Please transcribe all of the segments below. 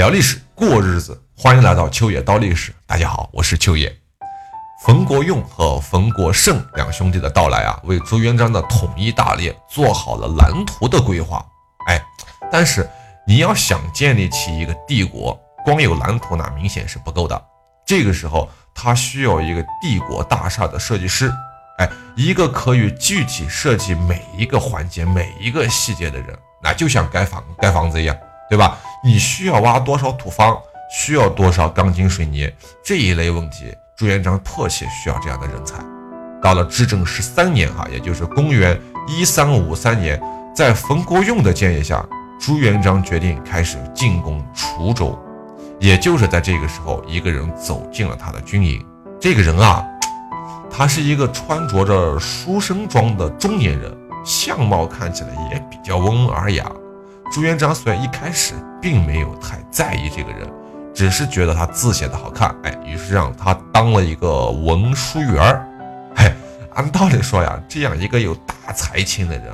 聊历史，过日子，欢迎来到秋野刀历史。大家好，我是秋野。冯国用和冯国胜两兄弟的到来啊，为朱元璋的统一大业做好了蓝图的规划。哎，但是你要想建立起一个帝国，光有蓝图那明显是不够的。这个时候，他需要一个帝国大厦的设计师。哎，一个可以具体设计每一个环节、每一个细节的人，那就像盖房盖房子一样，对吧？你需要挖多少土方，需要多少钢筋水泥这一类问题，朱元璋迫切需要这样的人才。到了至正十三年，哈，也就是公元一三五三年，在冯国用的建议下，朱元璋决定开始进攻滁州。也就是在这个时候，一个人走进了他的军营。这个人啊。他是一个穿着着书生装的中年人，相貌看起来也比较温文尔雅。朱元璋虽然一开始并没有太在意这个人，只是觉得他字写的好看，哎，于是让他当了一个文书员儿。嘿，按道理说呀，这样一个有大才情的人，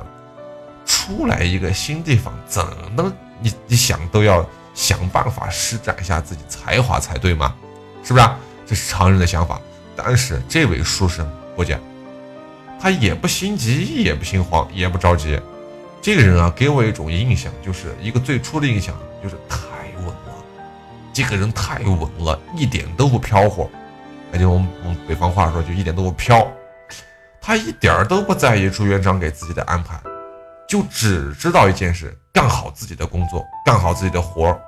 出来一个新地方，怎能你你想都要想办法施展一下自己才华才对吗？是不是啊？这是常人的想法。但是这位书生不讲，他也不心急，也不心慌，也不着急。这个人啊，给我一种印象，就是一个最初的印象，就是太稳了。这个人太稳了，一点都不飘忽。而且我们我们北方话说，就一点都不飘。他一点都不在意朱元璋给自己的安排，就只知道一件事：干好自己的工作，干好自己的活儿。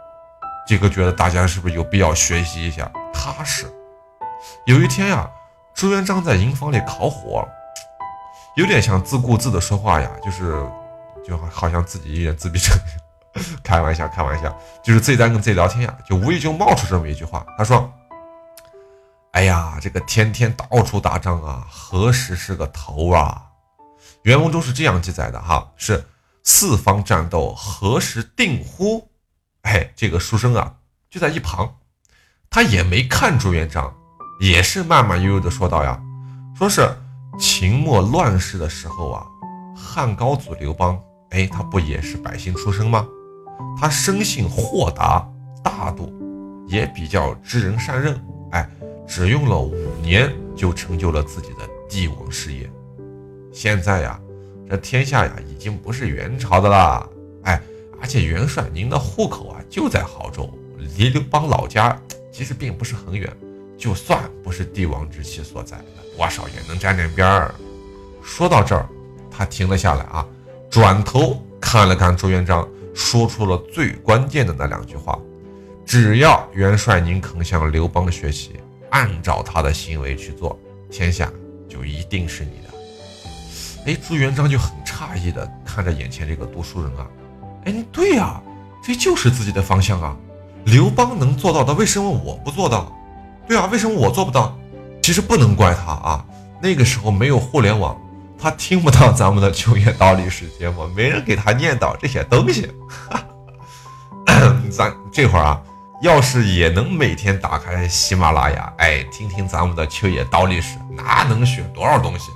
这个觉得大家是不是有必要学习一下？踏实。有一天呀，朱元璋在营房里烤火，有点像自顾自的说话呀，就是就好像自己一人自闭症。开玩笑，开玩笑，就是自己在跟自己聊天呀，就无意就冒出这么一句话，他说：“哎呀，这个天天到处打仗啊，何时是个头啊？”原文中是这样记载的哈，是四方战斗何时定乎？哎，这个书生啊就在一旁，他也没看朱元璋。也是慢慢悠悠的说道呀，说是秦末乱世的时候啊，汉高祖刘邦，哎，他不也是百姓出身吗？他生性豁达大度，也比较知人善任，哎，只用了五年就成就了自己的帝王事业。现在呀，这天下呀已经不是元朝的啦，哎，而且元帅您的户口啊就在亳州，离刘邦老家其实并不是很远。就算不是帝王之气所在，多少也能沾点边儿。说到这儿，他停了下来啊，转头看了看朱元璋，说出了最关键的那两句话：只要元帅您肯向刘邦学习，按照他的行为去做，天下就一定是你的。哎，朱元璋就很诧异的看着眼前这个读书人啊，哎，对呀，这就是自己的方向啊。刘邦能做到的，为什么我不做到？对啊，为什么我做不到？其实不能怪他啊，那个时候没有互联网，他听不到咱们的秋叶道历史节目，没人给他念叨这些东西。咱这会儿啊，要是也能每天打开喜马拉雅，哎，听听咱们的秋叶道历史，那能学多少东西，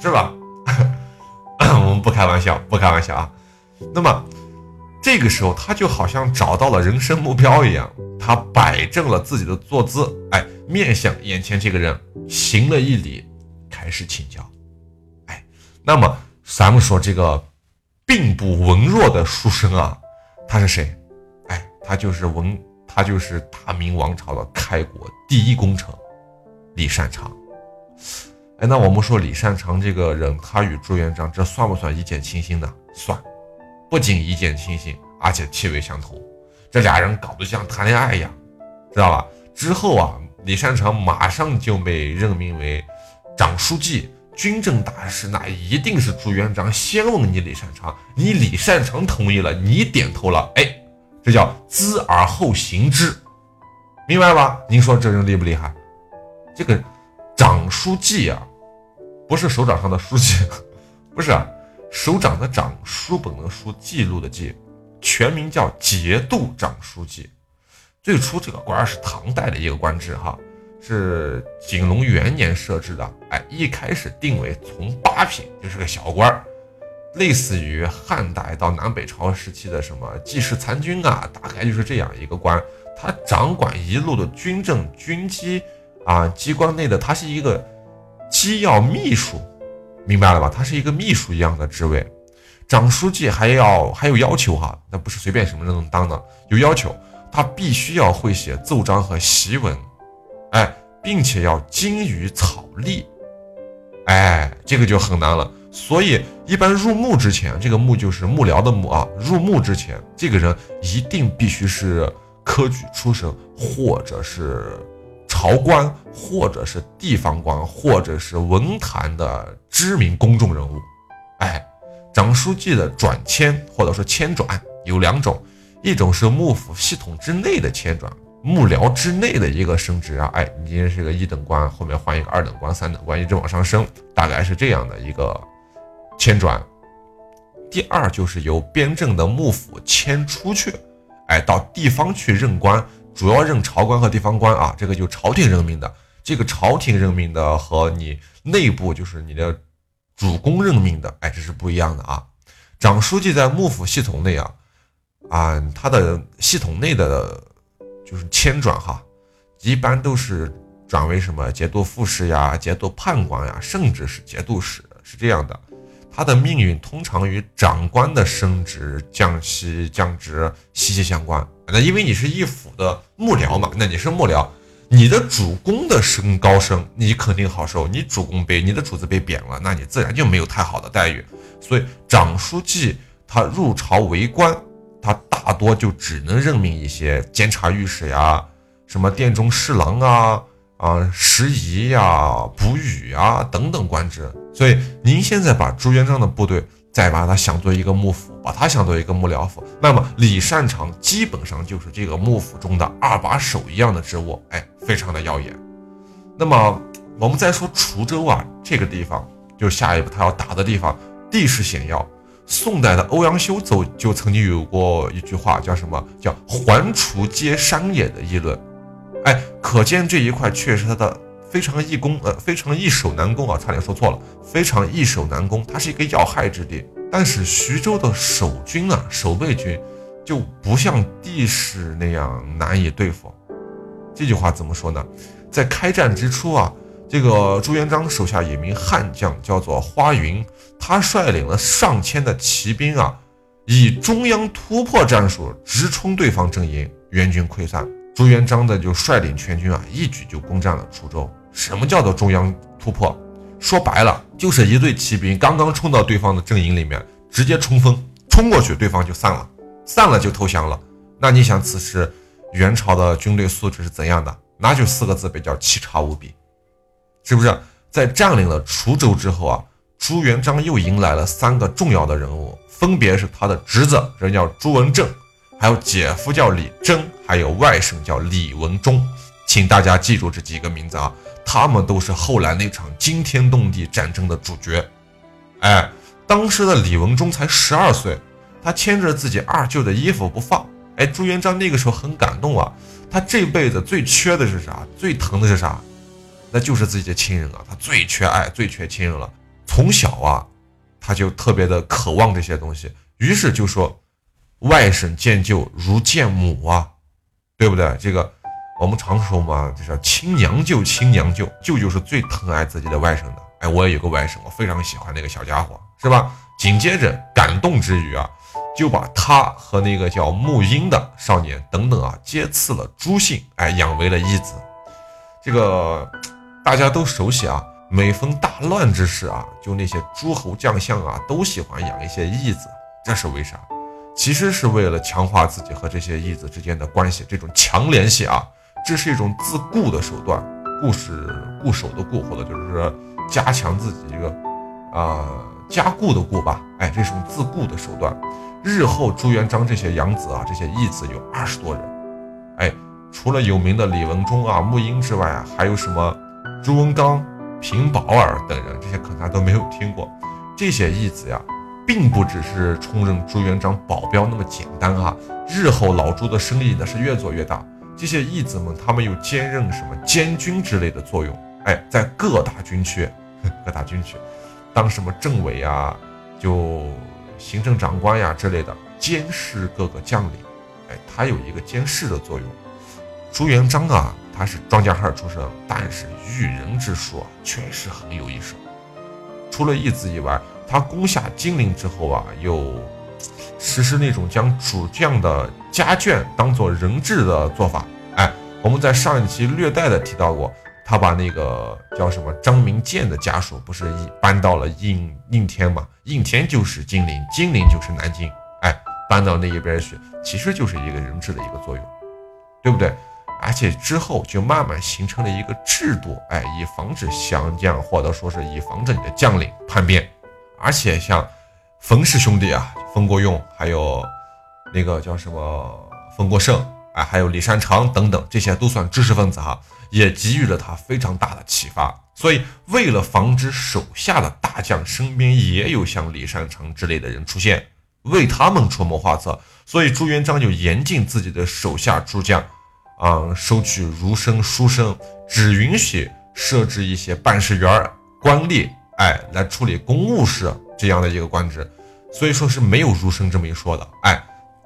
是吧？我们不开玩笑，不开玩笑啊。那么这个时候，他就好像找到了人生目标一样，他摆正了自己的坐姿，哎。面向眼前这个人，行了一礼，开始请教。那么咱们说这个并不文弱的书生啊，他是谁？哎，他就是文，他就是大明王朝的开国第一功臣李善长。哎，那我们说李善长这个人，他与朱元璋这算不算一见倾心呢？算，不仅一见倾心，而且气味相投，这俩人搞得像谈恋爱一样，知道吧？之后啊。李善长马上就被任命为长书记、军政大事，那一定是朱元璋先问你李善长，你李善长同意了，你点头了，哎，这叫知而后行之，明白吧？您说这人厉不厉害？这个长书记啊，不是手掌上的书记，不是啊，手掌的掌，书本的书，记录的记，全名叫节度长书记。最初这个官是唐代的一个官职，哈，是景龙元年设置的。哎，一开始定为从八品，就是个小官儿，类似于汉代到南北朝时期的什么记事参军啊，大概就是这样一个官。他掌管一路的军政军机啊，机关内的他是一个机要秘书，明白了吧？他是一个秘书一样的职位。长书记还要还有要求哈，那不是随便什么人能当的，有要求，他必须要会写奏章和檄文，哎，并且要精于草隶，哎，这个就很难了。所以一般入幕之前，这个幕就是幕僚的幕啊，入幕之前，这个人一定必须是科举出身，或者是朝官，或者是地方官，或者是文坛的知名公众人物，哎。长书记的转迁或者说迁转有两种，一种是幕府系统之内的迁转，幕僚之内的一个升职啊，哎，你今天是个一等官，后面换一个二等官、三等官，一直往上升，大概是这样的一个迁转。第二就是由边镇的幕府迁出去，哎，到地方去任官，主要任朝官和地方官啊，这个就朝廷任命的，这个朝廷任命的和你内部就是你的。主公任命的，哎，这是不一样的啊。长书记在幕府系统内啊，啊，他的系统内的，就是迁转哈，一般都是转为什么节度副使呀、节度判官呀，甚至是节度使，是这样的。他的命运通常与长官的升职、降息、降职息息相关。那因为你是一府的幕僚嘛，那你是幕僚。你的主公的升高升，你肯定好受。你主公被你的主子被贬了，那你自然就没有太好的待遇。所以长书记他入朝为官，大多就只能任命一些监察御史呀、什么殿中侍郎啊、啊拾遗呀、补语啊等等官职。所以您现在把朱元璋的部队。再把他想做一个幕府，把他想做一个幕僚府，那么李善长基本上就是这个幕府中的二把手一样的职务，哎，非常的耀眼。那么我们再说滁州啊，这个地方就下一步他要打的地方，地势险要。宋代的欧阳修走就曾经有过一句话，叫什么叫“环滁皆山也”的议论，哎，可见这一块确实他的。非常易攻，呃，非常易守难攻啊，差点说错了，非常易守难攻，它是一个要害之地。但是徐州的守军啊，守备军就不像地势那样难以对付。这句话怎么说呢？在开战之初啊，这个朱元璋手下有名悍将叫做花云，他率领了上千的骑兵啊，以中央突破战术直冲对方阵营，援军溃散。朱元璋的就率领全军啊，一举就攻占了滁州。什么叫做中央突破？说白了，就是一队骑兵刚刚冲到对方的阵营里面，直接冲锋冲过去，对方就散了，散了就投降了。那你想，此时元朝的军队素质是怎样的？那就四个字，比较奇差无比，是不是？在占领了滁州之后啊，朱元璋又迎来了三个重要的人物，分别是他的侄子，人叫朱文正。还有姐夫叫李真，还有外甥叫李文忠，请大家记住这几个名字啊，他们都是后来那场惊天动地战争的主角。哎，当时的李文忠才十二岁，他牵着自己二舅的衣服不放。哎，朱元璋那个时候很感动啊，他这辈子最缺的是啥？最疼的是啥？那就是自己的亲人啊，他最缺爱，最缺亲人了。从小啊，他就特别的渴望这些东西，于是就说。外甥见舅如见母啊，对不对？这个我们常说嘛，就是亲娘舅，亲娘舅，舅舅是最疼爱自己的外甥的。哎，我也有个外甥，我非常喜欢那个小家伙，是吧？紧接着感动之余啊，就把他和那个叫穆英的少年等等啊，皆赐了朱姓，哎，养为了义子。这个大家都熟悉啊，每逢大乱之时啊，就那些诸侯将相啊，都喜欢养一些义子，这是为啥？其实是为了强化自己和这些义子之间的关系，这种强联系啊，这是一种自固的手段，固是固守的固，或者就是说加强自己这个啊加固的固吧，哎，这种自固的手段。日后朱元璋这些养子啊，这些义子有二十多人，哎，除了有名的李文忠啊、穆英之外啊，还有什么朱文刚、平保尔等人，这些可能大家都没有听过。这些义子呀。并不只是充任朱元璋保镖那么简单哈，日后老朱的生意呢是越做越大。这些义子们，他们又兼任什么监军之类的作用？哎，在各大军区，各大军区当什么政委啊，就行政长官呀之类的，监视各个将领。哎，他有一个监视的作用。朱元璋啊，他是庄稼汉出身，但是驭人之术啊，确实很有一手。除了义子以外，他攻下金陵之后啊，又实施那种将主将的家眷当做人质的做法。哎，我们在上一期略带的提到过，他把那个叫什么张明建的家属不是搬到了应应天嘛？应天就是金陵，金陵就是南京。哎，搬到那一边去，其实就是一个人质的一个作用，对不对？而且之后就慢慢形成了一个制度，哎，以防止降将，或者说是以防止你的将领叛变。而且像冯氏兄弟啊，冯国用，还有那个叫什么冯国胜，哎，还有李善长等等，这些都算知识分子哈，也给予了他非常大的启发。所以，为了防止手下的大将身边也有像李善长之类的人出现，为他们出谋划策，所以朱元璋就严禁自己的手下诸将。啊，收取儒生、书生，只允许设置一些办事员、官吏，哎，来处理公务事这样的一个官职，所以说是没有儒生这么一说的。哎，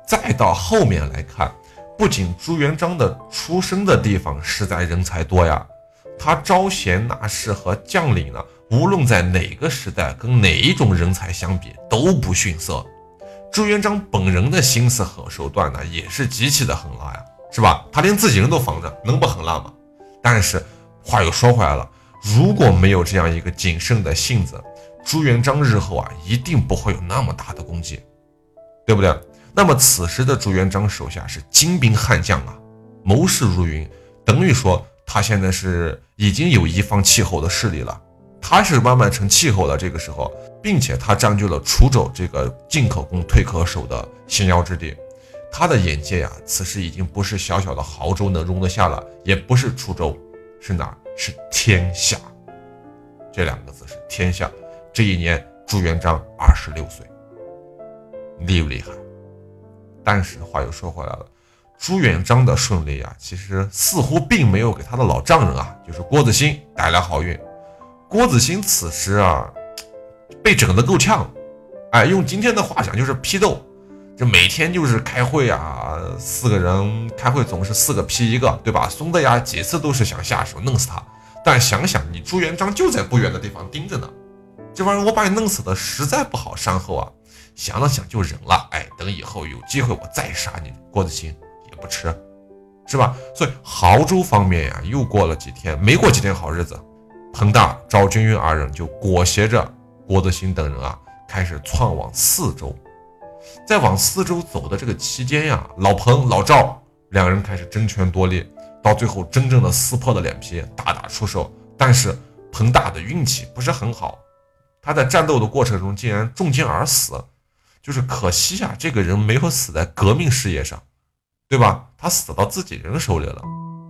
再到后面来看，不仅朱元璋的出生的地方实在人才多呀，他招贤纳士和将领呢，无论在哪个时代跟哪一种人才相比都不逊色。朱元璋本人的心思和手段呢，也是极其的狠辣呀。是吧？他连自己人都防着，能不狠辣吗？但是话又说回来了，如果没有这样一个谨慎的性子，朱元璋日后啊，一定不会有那么大的功绩，对不对？那么此时的朱元璋手下是精兵悍将啊，谋士如云，等于说他现在是已经有一方气候的势力了，他是慢慢成气候了。这个时候，并且他占据了滁州这个进可攻退可守的险要之地。他的眼界呀，此时已经不是小小的亳州能容得下了，也不是滁州，是哪？是天下。这两个字是天下。这一年，朱元璋二十六岁，厉不厉害？但是话又说回来了，朱元璋的顺利啊，其实似乎并没有给他的老丈人啊，就是郭子兴带来好运。郭子兴此时啊，被整得够呛，哎，用今天的话讲就是批斗。这每天就是开会啊，四个人开会总是四个批一个，对吧？松的呀，几次都是想下手弄死他。但想想你朱元璋就在不远的地方盯着呢，这玩意儿我把你弄死的实在不好善后啊。想了想就忍了，哎，等以后有机会我再杀你郭子兴也不迟，是吧？所以亳州方面呀，又过了几天，没过几天好日子，彭大、赵君运二人就裹挟着郭子兴等人啊，开始窜往泗州。在往四周走的这个期间呀，老彭、老赵两人开始争权夺利，到最后真正的撕破了脸皮，大打出手。但是彭大的运气不是很好，他在战斗的过程中竟然中箭而死，就是可惜啊，这个人没有死在革命事业上，对吧？他死到自己人手里了。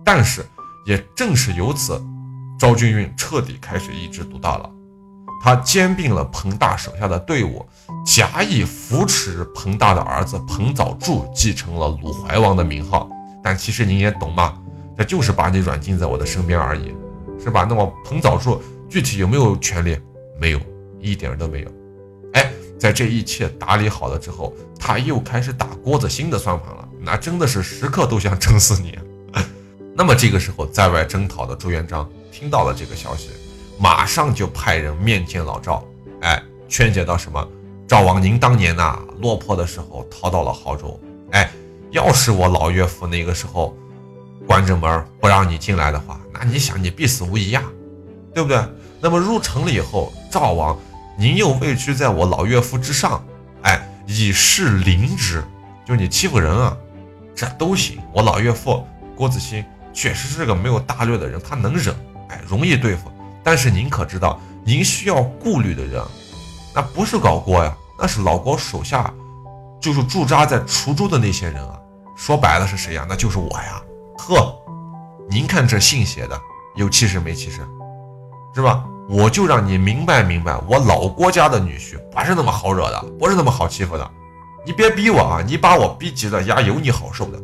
但是也正是由此，赵君运彻底开始一枝独大了。他兼并了彭大手下的队伍，假意扶持彭大的儿子彭藻柱继承了鲁怀王的名号。但其实您也懂嘛，他就是把你软禁在我的身边而已，是吧？那么彭藻柱具体有没有权利？没有，一点都没有。哎，在这一切打理好了之后，他又开始打郭子兴的算盘了，那真的是时刻都想整死你。那么这个时候，在外征讨的朱元璋听到了这个消息。马上就派人面见老赵，哎，劝解到什么？赵王，您当年呐落魄的时候逃到了亳州，哎，要是我老岳父那个时候关着门不让你进来的话，那你想你必死无疑呀，对不对？那么入城了以后，赵王，您又位居在我老岳父之上，哎，以势凌之，就你欺负人啊，这都行。我老岳父郭子兴确实是个没有大略的人，他能忍，哎，容易对付。但是您可知道，您需要顾虑的人，那不是搞郭呀，那是老郭手下，就是驻扎在滁州的那些人啊。说白了是谁呀？那就是我呀。呵，您看这信写的有气势没气势，是吧？我就让你明白明白，我老郭家的女婿不是那么好惹的，不是那么好欺负的。你别逼我啊！你把我逼急了，丫有你好受的，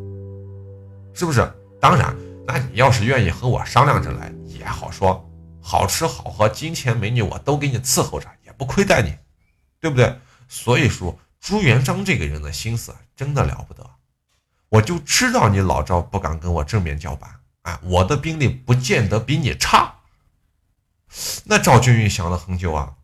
是不是？当然，那你要是愿意和我商量着来，也好说。好吃好喝，金钱美女我都给你伺候着，也不亏待你，对不对？所以说朱元璋这个人的心思真的了不得。我就知道你老赵不敢跟我正面叫板啊！我的兵力不见得比你差。那赵俊玉想了很久啊，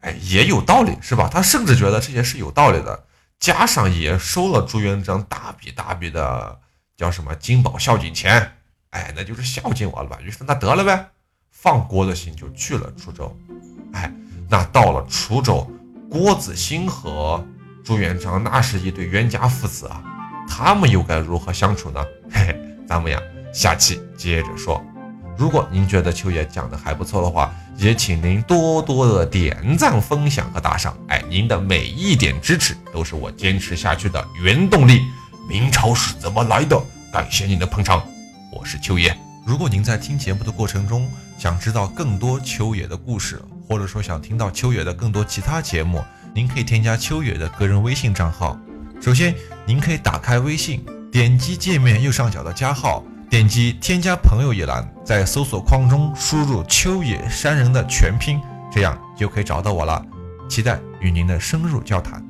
哎，也有道理是吧？他甚至觉得这些是有道理的，加上也收了朱元璋大笔大笔的叫什么金宝孝敬钱，哎，那就是孝敬我了吧？于是那得了呗，放郭子兴就去了滁州。哎，那到了滁州，郭子兴和朱元璋那是一对冤家父子啊，他们又该如何相处呢？嘿 嘿，咱们呀下期接着说。如果您觉得秋野讲的还不错的话，也请您多多的点赞、分享和打赏。哎，您的每一点支持都是我坚持下去的原动力。明朝是怎么来的？感谢您的捧场，我是秋野。如果您在听节目的过程中想知道更多秋野的故事，或者说想听到秋野的更多其他节目。您可以添加秋野的个人微信账号。首先，您可以打开微信，点击界面右上角的加号，点击添加朋友一栏，在搜索框中输入“秋野山人”的全拼，这样就可以找到我了。期待与您的深入交谈。